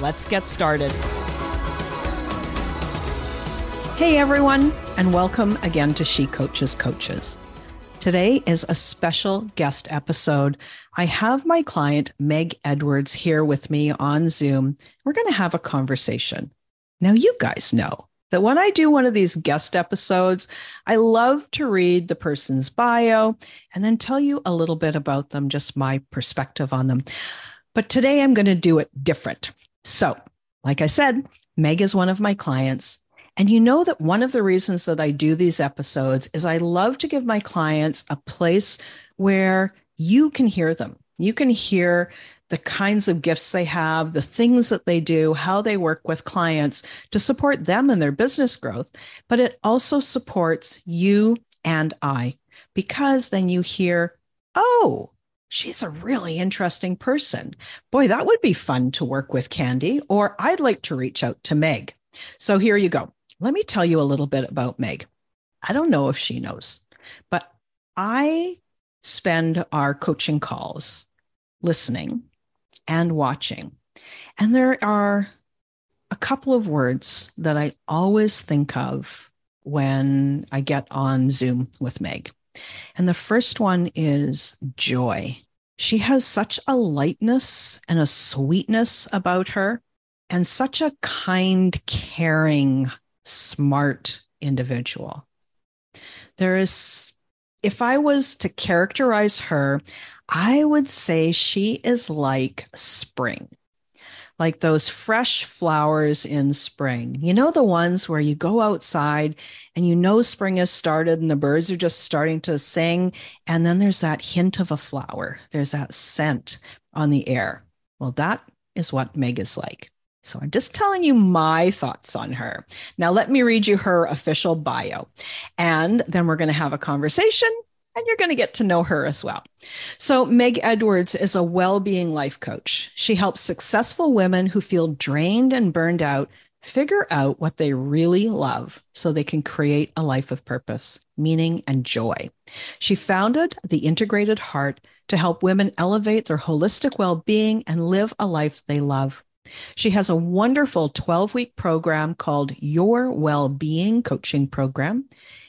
Let's get started. Hey, everyone, and welcome again to She Coaches Coaches. Today is a special guest episode. I have my client, Meg Edwards, here with me on Zoom. We're going to have a conversation. Now, you guys know that when I do one of these guest episodes, I love to read the person's bio and then tell you a little bit about them, just my perspective on them. But today I'm going to do it different. So, like I said, Meg is one of my clients. And you know that one of the reasons that I do these episodes is I love to give my clients a place where you can hear them. You can hear the kinds of gifts they have, the things that they do, how they work with clients to support them and their business growth. But it also supports you and I because then you hear, oh, she's a really interesting person. Boy, that would be fun to work with Candy, or I'd like to reach out to Meg. So here you go. Let me tell you a little bit about Meg. I don't know if she knows, but I spend our coaching calls listening and watching. And there are a couple of words that I always think of when I get on Zoom with Meg. And the first one is joy. She has such a lightness and a sweetness about her, and such a kind, caring, smart individual. There is, if I was to characterize her, I would say she is like spring like those fresh flowers in spring. You know, the ones where you go outside and you know spring has started and the birds are just starting to sing. And then there's that hint of a flower, there's that scent on the air. Well, that is what Meg is like. So I'm just telling you my thoughts on her. Now, let me read you her official bio. And then we're going to have a conversation and you're going to get to know her as well. So, Meg Edwards is a well being life coach. She helps successful women who feel drained and burned out figure out what they really love so they can create a life of purpose, meaning, and joy. She founded the Integrated Heart to help women elevate their holistic well being and live a life they love. She has a wonderful 12 week program called Your Well Being Coaching Program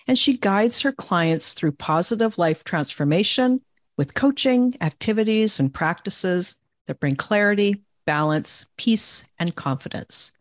and she guides her clients through positive life transformation with coaching, activities, and practices that bring clarity, balance, peace, and confidence.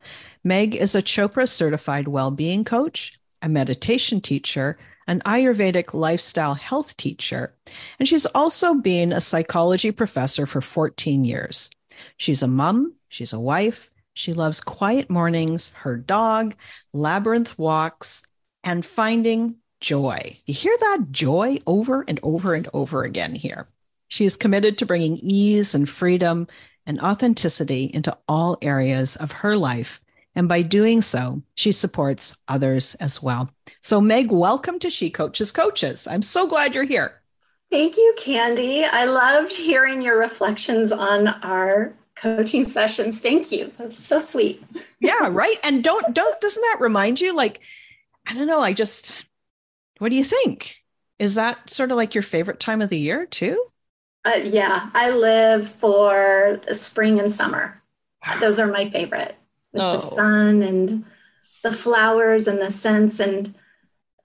Meg is a Chopra certified well being coach, a meditation teacher, an Ayurvedic lifestyle health teacher, and she's also been a psychology professor for 14 years. She's a mom, she's a wife, she loves quiet mornings, her dog, labyrinth walks, and finding joy. You hear that joy over and over and over again here. She is committed to bringing ease and freedom and authenticity into all areas of her life. And by doing so, she supports others as well. So, Meg, welcome to She Coaches Coaches. I'm so glad you're here. Thank you, Candy. I loved hearing your reflections on our coaching sessions. Thank you. That's so sweet. yeah, right. And don't don't doesn't that remind you like I don't know. I just, what do you think? Is that sort of like your favorite time of the year too? Uh, yeah, I live for spring and summer. Those are my favorite. With oh. the sun and the flowers and the scents. And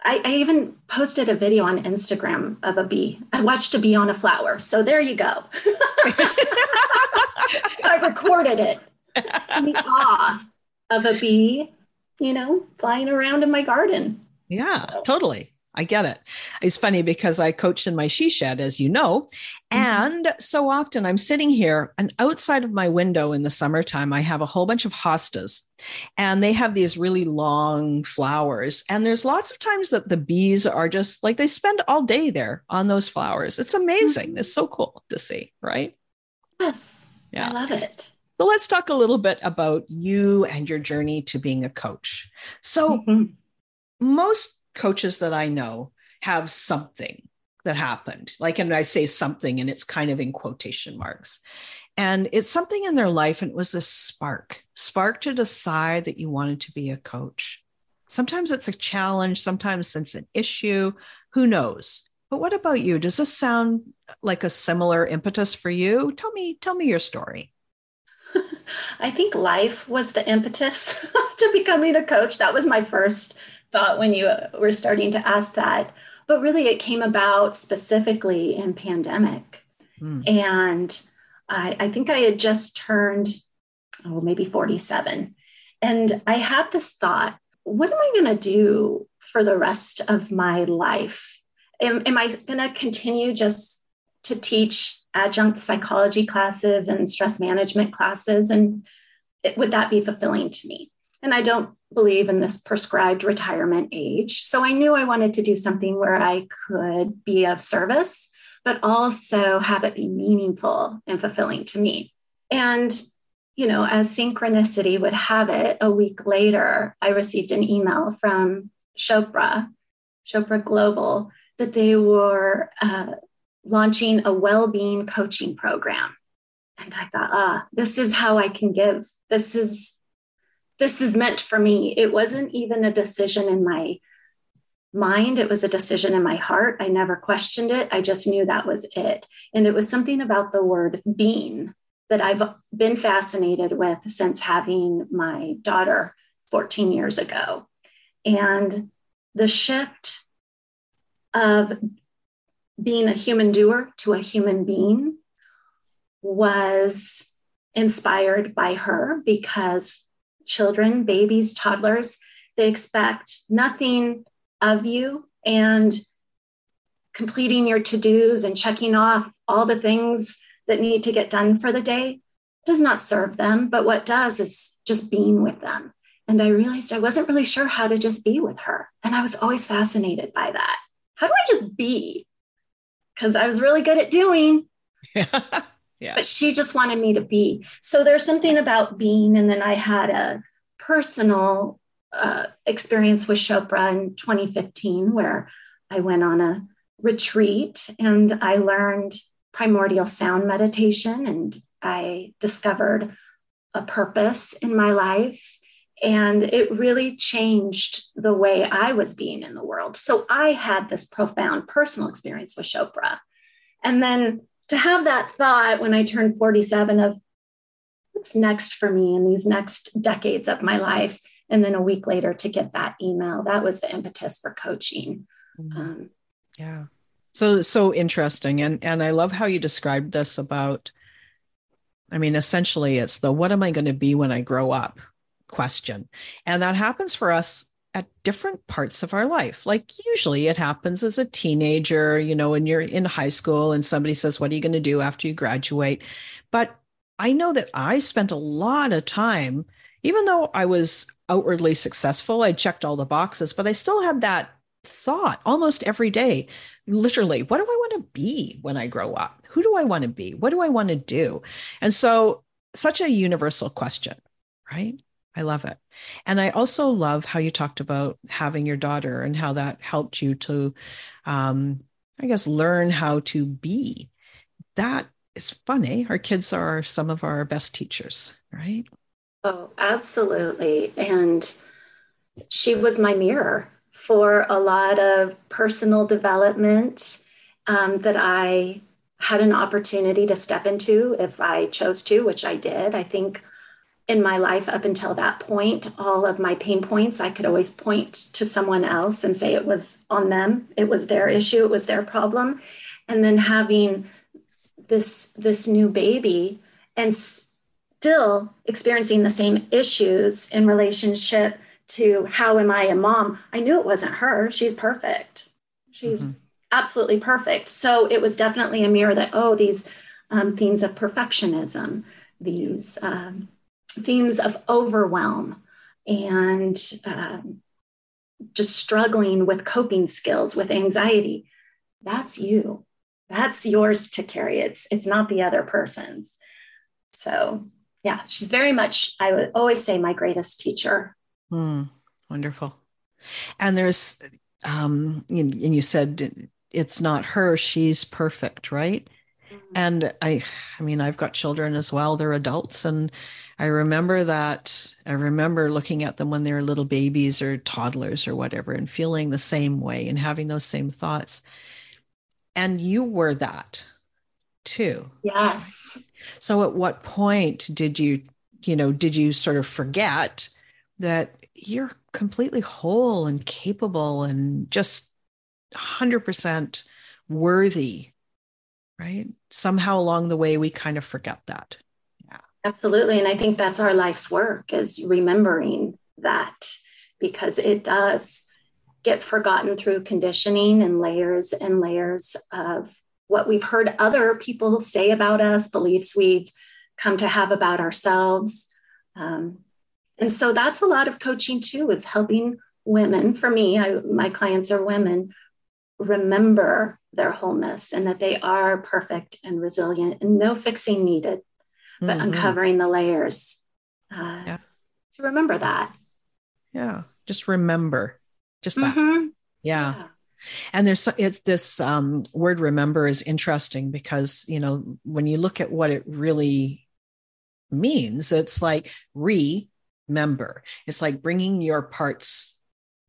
I, I, even posted a video on Instagram of a bee. I watched a bee on a flower. So there you go. I recorded it. In the awe of a bee, you know, flying around in my garden. Yeah, so. totally. I get it. It's funny because I coach in my she shed, as you know. Mm-hmm. And so often I'm sitting here, and outside of my window in the summertime, I have a whole bunch of hostas, and they have these really long flowers. And there's lots of times that the bees are just like they spend all day there on those flowers. It's amazing. Mm-hmm. It's so cool to see, right? Yes. Yeah. I love it. So let's talk a little bit about you and your journey to being a coach. So, mm-hmm. most coaches that I know have something that happened. Like, and I say something, and it's kind of in quotation marks. And it's something in their life, and it was this spark, spark to decide that you wanted to be a coach. Sometimes it's a challenge, sometimes it's an issue. Who knows? But what about you? Does this sound like a similar impetus for you? Tell me, tell me your story. I think life was the impetus to becoming a coach. That was my first thought when you were starting to ask that. But really, it came about specifically in pandemic. Mm. And I, I think I had just turned, oh, maybe 47. And I had this thought what am I going to do for the rest of my life? Am, am I going to continue just to teach adjunct psychology classes and stress management classes? And it, would that be fulfilling to me? And I don't believe in this prescribed retirement age. So I knew I wanted to do something where I could be of service, but also have it be meaningful and fulfilling to me. And, you know, as synchronicity would have it, a week later, I received an email from Chopra, Chopra Global, that they were uh, launching a well being coaching program. And I thought, ah, this is how I can give. This is this is meant for me. It wasn't even a decision in my mind, it was a decision in my heart. I never questioned it. I just knew that was it. And it was something about the word being that I've been fascinated with since having my daughter 14 years ago. And the shift of being a human doer to a human being was inspired by her because children, babies, toddlers, they expect nothing of you and completing your to dos and checking off all the things that need to get done for the day does not serve them. But what does is just being with them. And I realized I wasn't really sure how to just be with her. And I was always fascinated by that. How do I just be? Because I was really good at doing. Yeah. But she just wanted me to be. So there's something about being. And then I had a personal uh, experience with Chopra in 2015 where I went on a retreat and I learned primordial sound meditation and I discovered a purpose in my life. And it really changed the way I was being in the world. So I had this profound personal experience with Chopra. And then to have that thought when I turned 47 of what's next for me in these next decades of my life. And then a week later to get that email, that was the impetus for coaching. Mm-hmm. Um, yeah. So, so interesting. And, and I love how you described this about, I mean, essentially it's the, what am I going to be when I grow up question. And that happens for us at different parts of our life. Like usually it happens as a teenager, you know, when you're in high school and somebody says, What are you going to do after you graduate? But I know that I spent a lot of time, even though I was outwardly successful, I checked all the boxes, but I still had that thought almost every day literally what do i want to be when i grow up who do i want to be what do i want to do and so such a universal question right I love it. And I also love how you talked about having your daughter and how that helped you to, um, I guess, learn how to be. That is funny. Our kids are some of our best teachers, right? Oh, absolutely. And she was my mirror for a lot of personal development um, that I had an opportunity to step into if I chose to, which I did. I think in my life up until that point, all of my pain points, I could always point to someone else and say it was on them. It was their issue, it was their problem. And then having this this new baby and still experiencing the same issues in relationship to how am I a mom? I knew it wasn't her. She's perfect. She's mm-hmm. absolutely perfect. So it was definitely a mirror that, oh, these um, themes of perfectionism, these um, themes of overwhelm and um, just struggling with coping skills with anxiety. That's you. That's yours to carry. It's it's not the other person's. So yeah she's very much i would always say my greatest teacher. Mm, wonderful. And there's um and you said it's not her. She's perfect right? And i i mean i've got children as well. They're adults and i remember that i remember looking at them when they were little babies or toddlers or whatever and feeling the same way and having those same thoughts and you were that too yes so at what point did you you know did you sort of forget that you're completely whole and capable and just 100% worthy right? Somehow along the way, we kind of forget that. Absolutely. And I think that's our life's work is remembering that because it does get forgotten through conditioning and layers and layers of what we've heard other people say about us, beliefs we've come to have about ourselves. Um, and so that's a lot of coaching too, is helping women. For me, I, my clients are women remember their wholeness and that they are perfect and resilient and no fixing needed, but mm-hmm. uncovering the layers uh, yeah. to remember that. Yeah, just remember, just that. Mm-hmm. Yeah. yeah. And there's it, this um, word remember is interesting because, you know, when you look at what it really means, it's like remember. It's like bringing your parts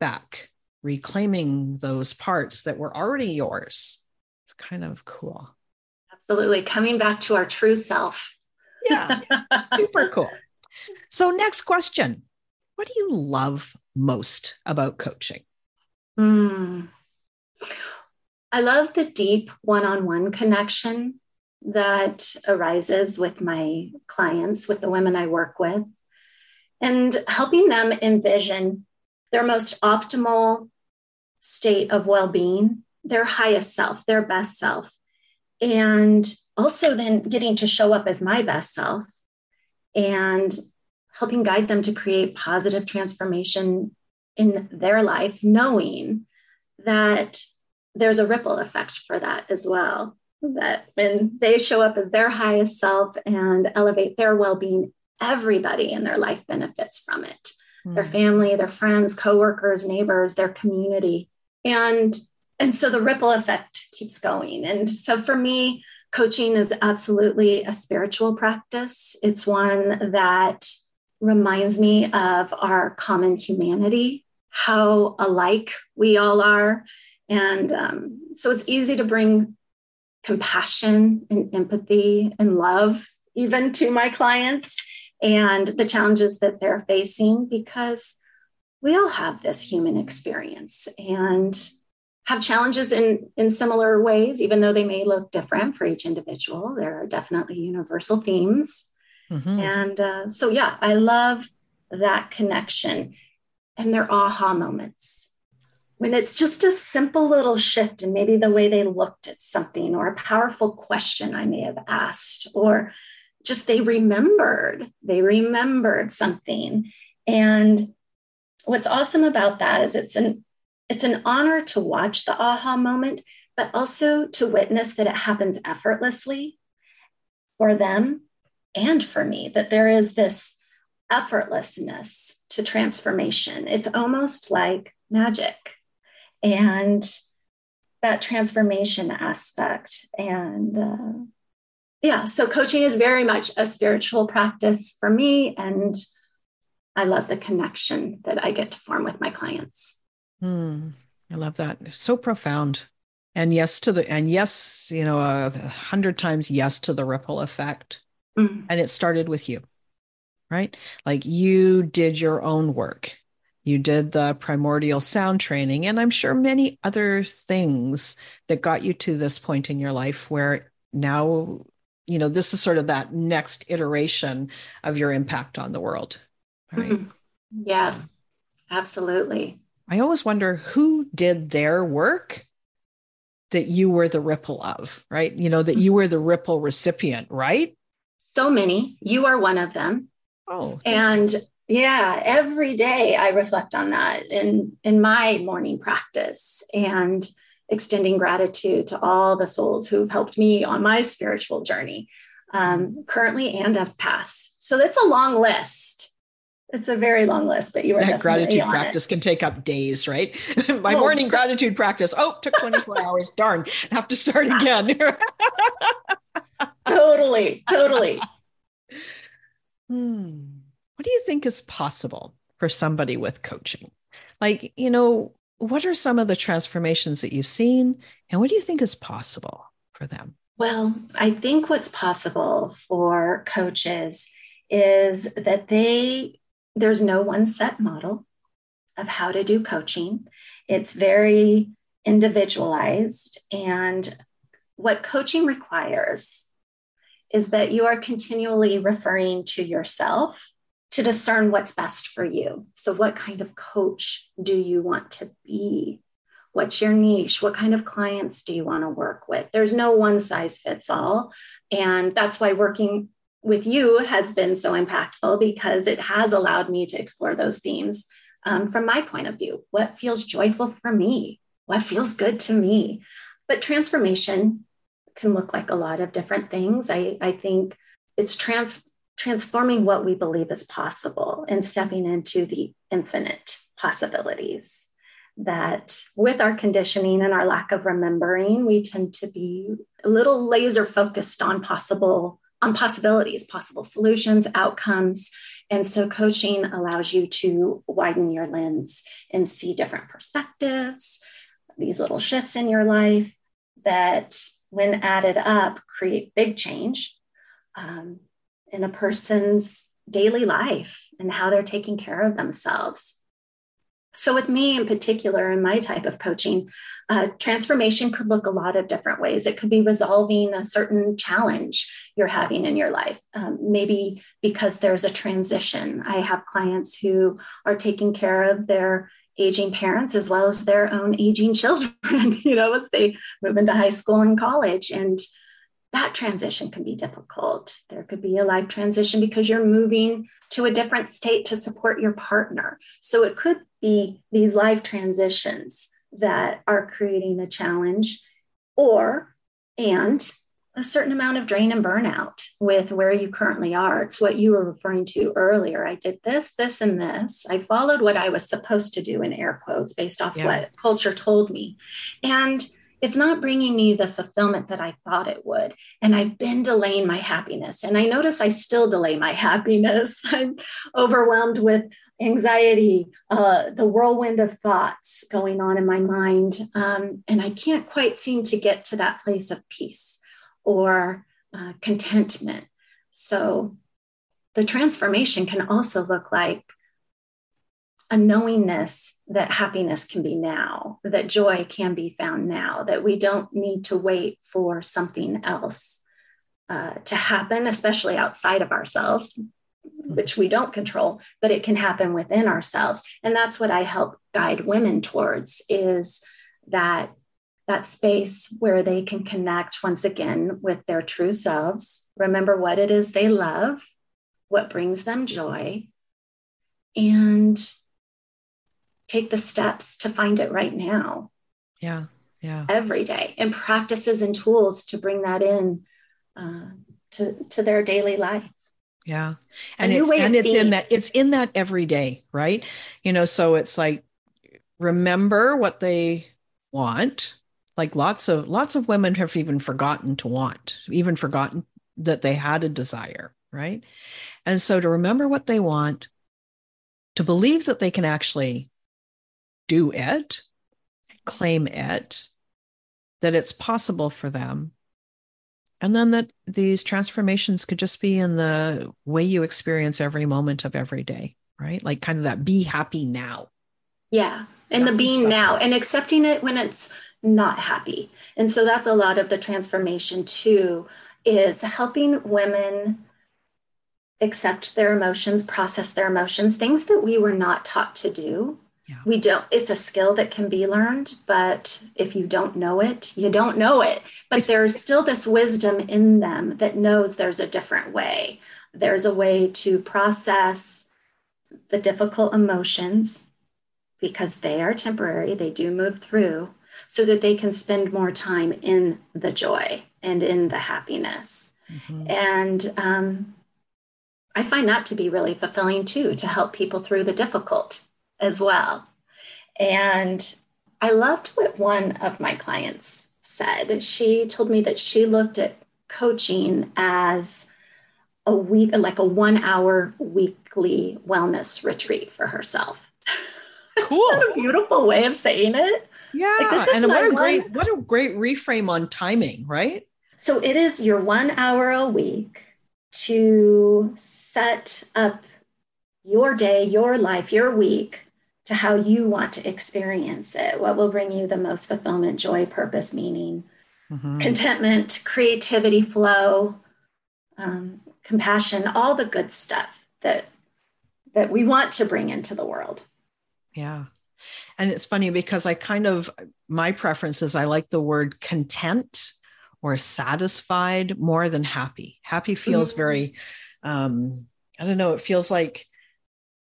back reclaiming those parts that were already yours. It's kind of cool. Absolutely. Coming back to our true self. Yeah. Super cool. So, next question What do you love most about coaching? Mm. I love the deep one on one connection that arises with my clients, with the women I work with, and helping them envision their most optimal state of well being, their highest self, their best self. And also then getting to show up as my best self and helping guide them to create positive transformation in their life, knowing that there's a ripple effect for that as well. That when they show up as their highest self and elevate their well being, everybody in their life benefits from it mm. their family, their friends, coworkers, neighbors, their community. And and so the ripple effect keeps going. And so for me, coaching is absolutely a spiritual practice. It's one that reminds me of our common humanity, how alike we all are. And um, so it's easy to bring compassion and empathy and love even to my clients and the challenges that they're facing because we all have this human experience and have challenges in, in similar ways, even though they may look different for each individual. There are definitely universal themes. Mm-hmm. And uh, so, yeah, I love that connection and their aha moments. When it's just a simple little shift in maybe the way they looked at something or a powerful question I may have asked, or just they remembered, they remembered something. And what's awesome about that is it's an it's an honor to watch the aha moment, but also to witness that it happens effortlessly for them and for me, that there is this effortlessness to transformation. It's almost like magic. And that transformation aspect and uh, yeah, so coaching is very much a spiritual practice for me. And I love the connection that I get to form with my clients. Mm, I love that. So profound. And yes to the and yes, you know, a hundred times yes to the ripple effect. Mm. And it started with you, right? Like you did your own work. You did the primordial sound training, and I'm sure many other things that got you to this point in your life where now, you know, this is sort of that next iteration of your impact on the world. Right. Mm-hmm. Yeah, absolutely. I always wonder who did their work that you were the ripple of, right? You know, that you were the ripple recipient, right? So many. You are one of them. Oh. And yeah, every day I reflect on that in in my morning practice and extending gratitude to all the souls who've helped me on my spiritual journey, um, currently and of past. So that's a long list it's a very long list, but you are that gratitude practice it. can take up days, right? My oh, morning t- gratitude practice. Oh, took 24 hours. Darn, have to start again. totally, totally. Hmm. What do you think is possible for somebody with coaching? Like, you know, what are some of the transformations that you've seen, and what do you think is possible for them? Well, I think what's possible for coaches is that they there's no one set model of how to do coaching. It's very individualized. And what coaching requires is that you are continually referring to yourself to discern what's best for you. So, what kind of coach do you want to be? What's your niche? What kind of clients do you want to work with? There's no one size fits all. And that's why working with you has been so impactful because it has allowed me to explore those themes um, from my point of view. What feels joyful for me? What feels good to me? But transformation can look like a lot of different things. I, I think it's trans- transforming what we believe is possible and stepping into the infinite possibilities. That with our conditioning and our lack of remembering, we tend to be a little laser focused on possible on possibilities, possible solutions, outcomes. And so coaching allows you to widen your lens and see different perspectives, these little shifts in your life that, when added up, create big change um, in a person's daily life and how they're taking care of themselves. So, with me in particular, in my type of coaching, uh, transformation could look a lot of different ways. It could be resolving a certain challenge you're having in your life, um, maybe because there's a transition. I have clients who are taking care of their aging parents as well as their own aging children, you know, as they move into high school and college. And that transition can be difficult. There could be a life transition because you're moving to a different state to support your partner. So it could be these life transitions that are creating a challenge, or and a certain amount of drain and burnout with where you currently are. It's what you were referring to earlier. I did this, this, and this. I followed what I was supposed to do in air quotes based off yeah. what culture told me. And it's not bringing me the fulfillment that I thought it would. And I've been delaying my happiness. And I notice I still delay my happiness. I'm overwhelmed with anxiety, uh, the whirlwind of thoughts going on in my mind. Um, and I can't quite seem to get to that place of peace or uh, contentment. So the transformation can also look like a knowingness that happiness can be now, that joy can be found now, that we don't need to wait for something else uh, to happen, especially outside of ourselves, which we don't control, but it can happen within ourselves. And that's what I help guide women towards is that that space where they can connect once again with their true selves, remember what it is they love, what brings them joy, and take the steps to find it right now. Yeah. Yeah. Every day and practices and tools to bring that in uh, to, to their daily life. Yeah. And it's, and it's in that, it's in that every day, right? You know, so it's like, remember what they want. Like lots of, lots of women have even forgotten to want, even forgotten that they had a desire, right? And so to remember what they want, to believe that they can actually do it, claim it, that it's possible for them. And then that these transformations could just be in the way you experience every moment of every day, right? Like kind of that be happy now. Yeah. And the being now and accepting it when it's not happy. And so that's a lot of the transformation too, is helping women accept their emotions, process their emotions, things that we were not taught to do. Yeah. We don't, it's a skill that can be learned, but if you don't know it, you don't know it. But there's still this wisdom in them that knows there's a different way. There's a way to process the difficult emotions because they are temporary, they do move through, so that they can spend more time in the joy and in the happiness. Mm-hmm. And um, I find that to be really fulfilling too, to help people through the difficult as well. And I loved what one of my clients said. She told me that she looked at coaching as a week, like a one hour weekly wellness retreat for herself. Cool. a beautiful way of saying it. Yeah. Like, and what a one... great, what a great reframe on timing, right? So it is your one hour a week to set up your day, your life, your week to how you want to experience it. What will bring you the most fulfillment, joy, purpose, meaning, mm-hmm. contentment, creativity, flow, um, compassion, all the good stuff that that we want to bring into the world. Yeah. And it's funny because I kind of my preference is I like the word content or satisfied more than happy. Happy feels mm-hmm. very, um, I don't know, it feels like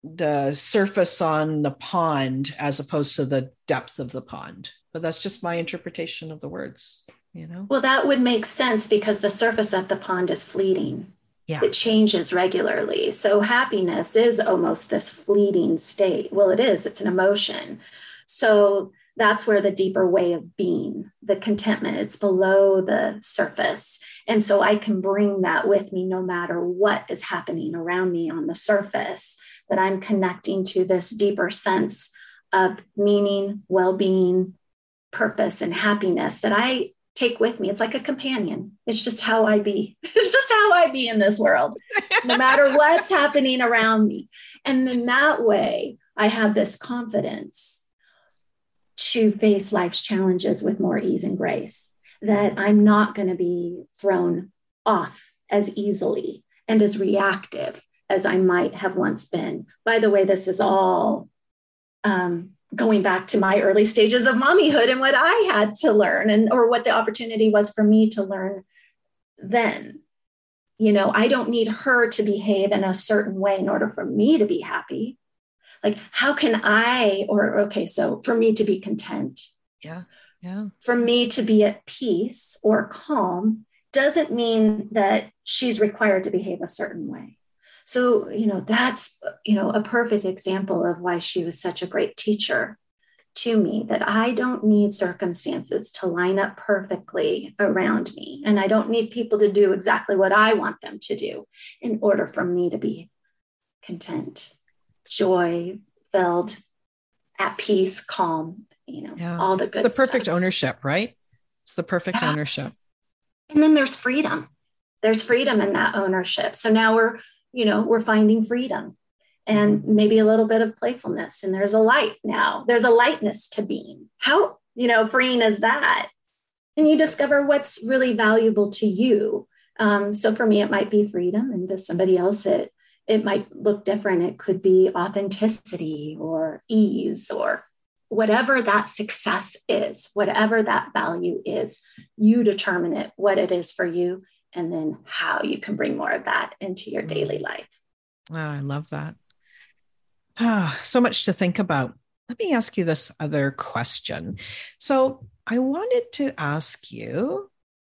the surface on the pond as opposed to the depth of the pond. But that's just my interpretation of the words, you know? Well, that would make sense because the surface of the pond is fleeting. Yeah. It changes regularly. So happiness is almost this fleeting state. Well, it is, it's an emotion. So that's where the deeper way of being, the contentment, it's below the surface. And so I can bring that with me no matter what is happening around me on the surface, that I'm connecting to this deeper sense of meaning, well being, purpose, and happiness that I take with me. It's like a companion. It's just how I be. It's just how I be in this world, no matter what's happening around me. And in that way, I have this confidence to face life's challenges with more ease and grace, that I'm not going to be thrown off as easily and as reactive as I might have once been. By the way, this is all um, going back to my early stages of mommyhood and what I had to learn and or what the opportunity was for me to learn then. You know, I don't need her to behave in a certain way in order for me to be happy like how can i or okay so for me to be content. Yeah yeah. For me to be at peace or calm doesn't mean that she's required to behave a certain way. So you know that's you know a perfect example of why she was such a great teacher to me that I don't need circumstances to line up perfectly around me. And I don't need people to do exactly what I want them to do in order for me to be content joy filled, at peace, calm, you know, yeah. all the good The perfect stuff. ownership, right? It's the perfect yeah. ownership. And then there's freedom. There's freedom in that ownership. So now we're, you know, we're finding freedom and mm-hmm. maybe a little bit of playfulness. And there's a light now. There's a lightness to being. How, you know, freeing is that? And you discover what's really valuable to you. Um, so for me, it might be freedom, and to somebody else, it it might look different. It could be authenticity or ease or whatever that success is, whatever that value is, you determine it, what it is for you, and then how you can bring more of that into your mm. daily life. Oh, I love that. Ah, so much to think about. Let me ask you this other question. So, I wanted to ask you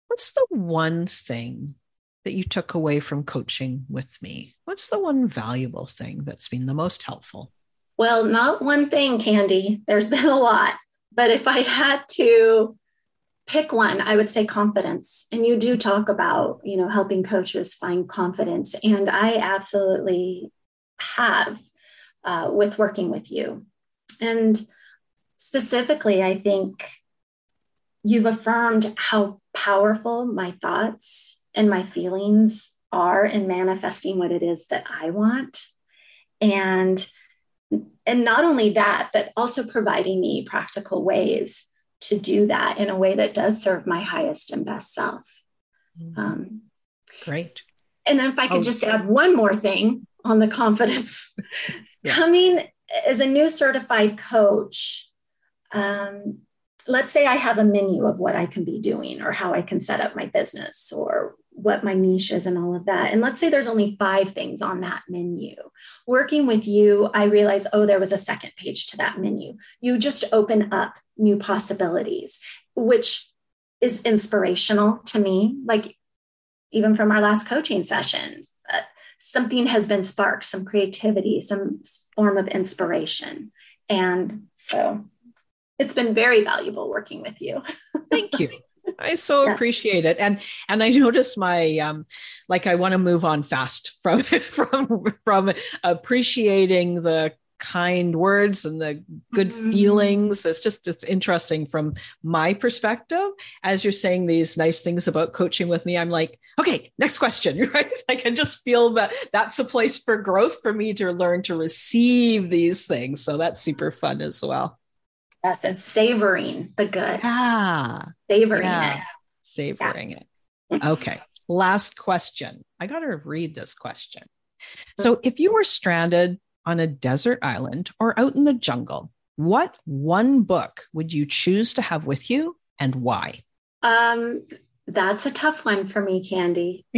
what's the one thing that you took away from coaching with me? What's the one valuable thing that's been the most helpful? Well, not one thing, Candy. There's been a lot. But if I had to pick one, I would say confidence. And you do talk about, you know, helping coaches find confidence. And I absolutely have uh, with working with you. And specifically, I think you've affirmed how powerful my thoughts and my feelings are in manifesting what it is that I want. And and not only that, but also providing me practical ways to do that in a way that does serve my highest and best self. Mm-hmm. Um, Great. And then if I could oh, just add one more thing on the confidence, yeah. coming as a new certified coach, um, let's say I have a menu of what I can be doing or how I can set up my business or what my niche is and all of that. And let's say there's only five things on that menu. Working with you, I realized, oh, there was a second page to that menu. You just open up new possibilities, which is inspirational to me. Like even from our last coaching sessions, uh, something has been sparked, some creativity, some form of inspiration. And so it's been very valuable working with you. Thank you. I so yeah. appreciate it. And and I notice my um like I want to move on fast from from from appreciating the kind words and the good mm-hmm. feelings it's just it's interesting from my perspective as you're saying these nice things about coaching with me i'm like okay next question right i can just feel that that's a place for growth for me to learn to receive these things so that's super fun as well yes and savoring the good ah savoring yeah. it savoring yeah. it okay last question i got to read this question so if you were stranded on a desert island or out in the jungle, what one book would you choose to have with you and why? Um, that's a tough one for me, Candy.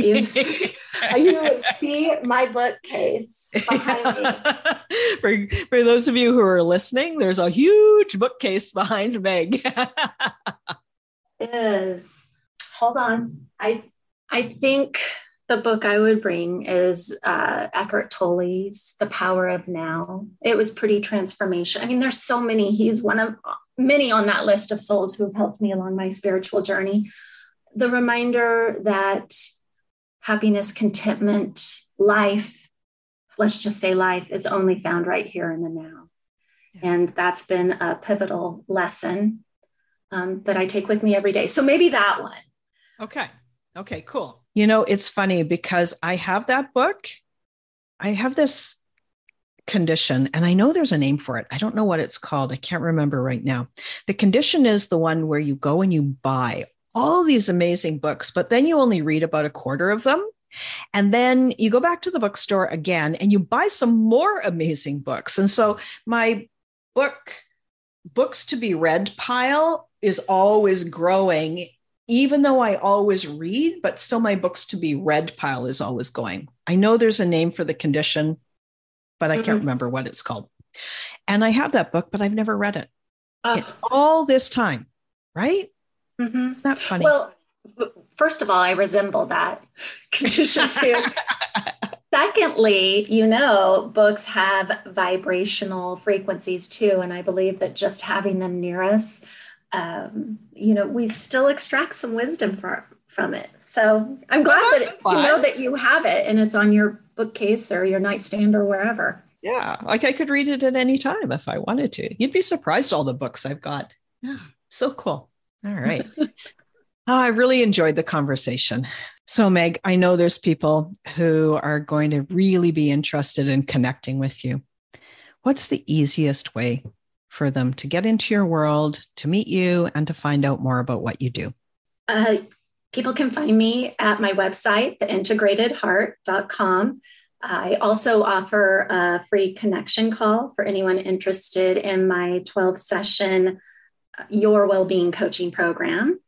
you see my bookcase behind me. for, for those of you who are listening, there's a huge bookcase behind Meg. is Hold on. I I think the book I would bring is uh, Eckhart Tolle's The Power of Now. It was pretty transformation. I mean, there's so many. He's one of many on that list of souls who have helped me along my spiritual journey. The reminder that happiness, contentment, life, let's just say life, is only found right here in the now. Yeah. And that's been a pivotal lesson um, that I take with me every day. So maybe that one. Okay. Okay, cool. You know, it's funny because I have that book. I have this condition, and I know there's a name for it. I don't know what it's called. I can't remember right now. The condition is the one where you go and you buy all these amazing books, but then you only read about a quarter of them. And then you go back to the bookstore again and you buy some more amazing books. And so my book, books to be read pile is always growing even though I always read, but still my books to be read pile is always going. I know there's a name for the condition, but I mm-hmm. can't remember what it's called. And I have that book, but I've never read it. all this time, right? Mm-hmm. Isn't funny? Well, first of all, I resemble that condition too. Secondly, you know, books have vibrational frequencies too. And I believe that just having them near us um, you know, we still extract some wisdom from from it. So I'm glad well, that to know that you have it and it's on your bookcase or your nightstand or wherever. Yeah, like I could read it at any time if I wanted to. You'd be surprised all the books I've got. Yeah, so cool. All right. oh, I really enjoyed the conversation. So, Meg, I know there's people who are going to really be interested in connecting with you. What's the easiest way for them to get into your world, to meet you, and to find out more about what you do? Uh, people can find me at my website, theintegratedheart.com. I also offer a free connection call for anyone interested in my 12 session Your well-being Coaching Program.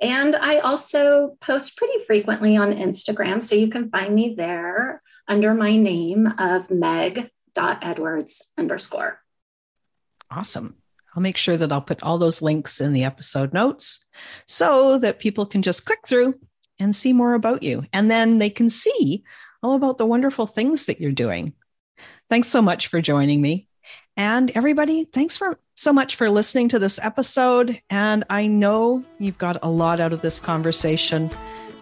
And I also post pretty frequently on Instagram, so you can find me there under my name of meg.edwards underscore. Awesome. I'll make sure that I'll put all those links in the episode notes so that people can just click through and see more about you. And then they can see all about the wonderful things that you're doing. Thanks so much for joining me. And everybody, thanks for so much for listening to this episode. And I know you've got a lot out of this conversation.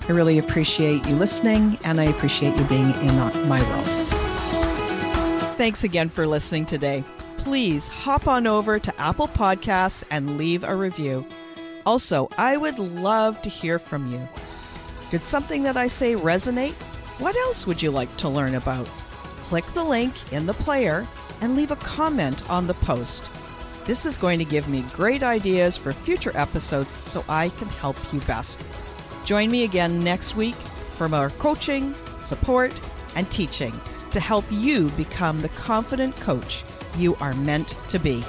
I really appreciate you listening and I appreciate you being in my world. Thanks again for listening today please hop on over to Apple Podcasts and leave a review. Also, I would love to hear from you. Did something that I say resonate? What else would you like to learn about? Click the link in the player and leave a comment on the post. This is going to give me great ideas for future episodes so I can help you best. Join me again next week for more coaching, support, and teaching to help you become the confident coach you are meant to be.